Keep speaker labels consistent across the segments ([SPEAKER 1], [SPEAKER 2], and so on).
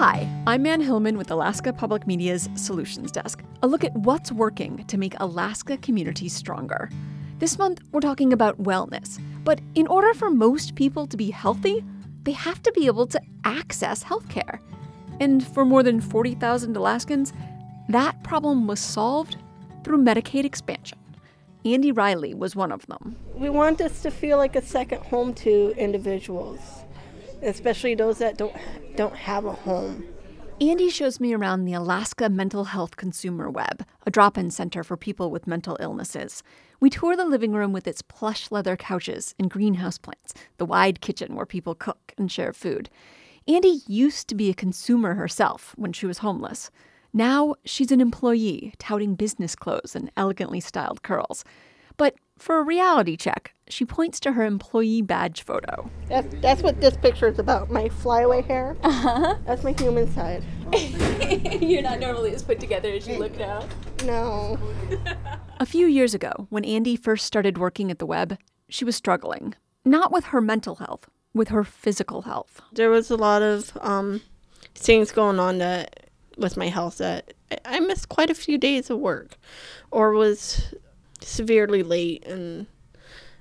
[SPEAKER 1] Hi, I'm Anne Hillman with Alaska Public Media's Solutions Desk, a look at what's working to make Alaska communities stronger. This month, we're talking about wellness. But in order for most people to be healthy, they have to be able to access healthcare. And for more than 40,000 Alaskans, that problem was solved through Medicaid expansion. Andi Riley was one of them.
[SPEAKER 2] We want this to feel like a second home to individuals, especially those that don't don't have a home.
[SPEAKER 1] Andi shows me around the Alaska Mental Health Consumer Web, a drop in center for people with mental illnesses. We tour the living room with its plush leather couches and greenhouse plants, the wide kitchen where people cook and share food. Andi used to be a consumer herself when she was homeless. Now she's an employee, touting business clothes and elegantly styled curls. But for a reality check, she points to her employee badge photo.
[SPEAKER 2] That's, that's what this picture is about my flyaway hair. Uh-huh. That's my human side.
[SPEAKER 1] You're not normally as put together as you look now.
[SPEAKER 2] No.
[SPEAKER 1] a few years ago, when Andi first started working at the web, she was struggling. Not with her mental health, with her physical health.
[SPEAKER 2] There was a lot of um, things going on that with my health that I missed quite a few days of work or was severely late and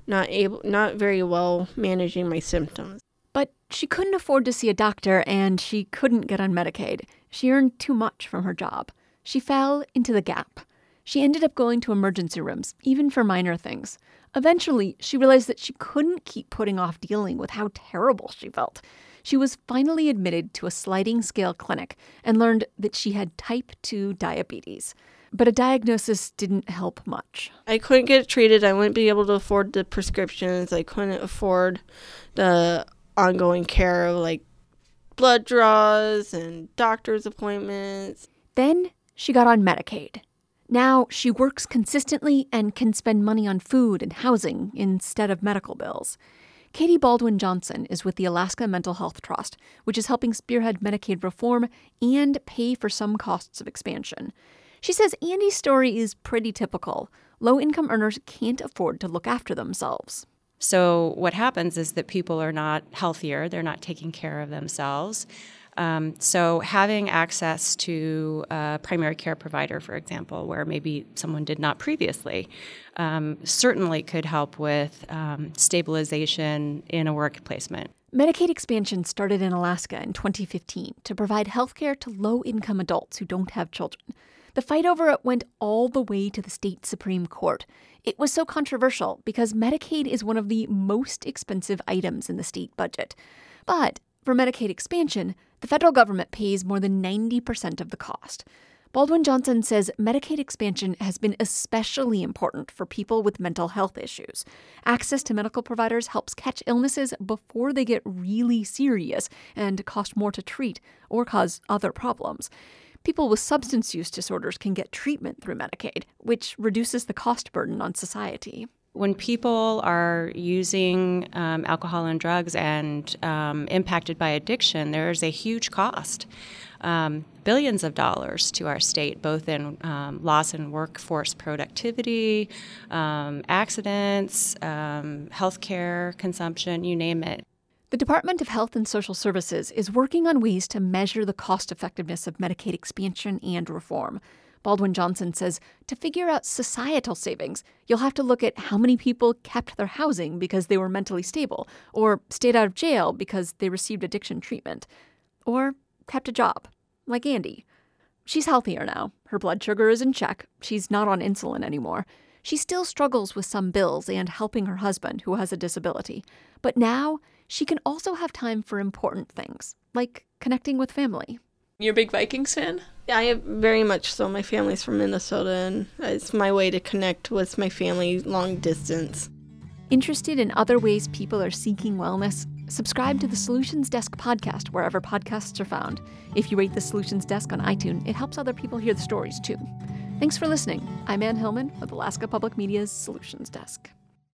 [SPEAKER 2] not able not very well managing my symptoms.
[SPEAKER 1] But she couldn't afford to see a doctor and she couldn't get on Medicaid. She earned too much from her job. She fell into the gap. She ended up going to emergency rooms, even for minor things. Eventually, she realized that she couldn't keep putting off dealing with how terrible she felt. She was finally admitted to a sliding scale clinic and learned that she had type 2 diabetes. But a diagnosis didn't help much.
[SPEAKER 2] I couldn't get treated. I wouldn't be able to afford the prescriptions. I couldn't afford the ongoing care of like blood draws and doctor's appointments.
[SPEAKER 1] Then she got on Medicaid. Now she works consistently and can spend money on food and housing instead of medical bills. Katie Baldwin Johnson is with the Alaska Mental Health Trust, which is helping spearhead Medicaid reform and pay for some costs of expansion. She says Andi's story is pretty typical. Low income earners can't afford to look after themselves.
[SPEAKER 3] So, what happens is that people are not healthier, they're not taking care of themselves. Um, so, having access to a primary care provider, for example, where maybe someone did not previously, um, certainly could help with um, stabilization in a work placement.
[SPEAKER 1] Medicaid expansion started in Alaska in 2015 to provide health care to low income adults who don't have children. The fight over it went all the way to the state Supreme Court. It was so controversial because Medicaid is one of the most expensive items in the state budget. But for Medicaid expansion, the federal government pays more than 90% of the cost. Baldwin Johnson says Medicaid expansion has been especially important for people with mental health issues. Access to medical providers helps catch illnesses before they get really serious and cost more to treat or cause other problems. People with substance use disorders can get treatment through Medicaid, which reduces the cost burden on society
[SPEAKER 3] when people are using um, alcohol and drugs and um, impacted by addiction, there's a huge cost. Um, billions of dollars to our state, both in um, loss in workforce productivity, um, accidents, um, healthcare consumption, you name it.
[SPEAKER 1] The Department of Health and Social Services is working on ways to measure the cost effectiveness of Medicaid expansion and reform. Baldwin Johnson says to figure out societal savings, you'll have to look at how many people kept their housing because they were mentally stable, or stayed out of jail because they received addiction treatment, or kept a job, like Andi. She's healthier now. Her blood sugar is in check. She's not on insulin anymore. She still struggles with some bills and helping her husband, who has a disability. But now she can also have time for important things, like connecting with family.
[SPEAKER 4] You're a big Vikings fan?
[SPEAKER 2] Yeah, I am very much so. My family's from Minnesota, and it's my way to connect with my family long distance.
[SPEAKER 1] Interested in other ways people are seeking wellness? Subscribe to the Solutions Desk podcast wherever podcasts are found. If you rate the Solutions Desk on iTunes, it helps other people hear the stories too. Thanks for listening. I'm Anne Hillman with Alaska Public Media's Solutions Desk.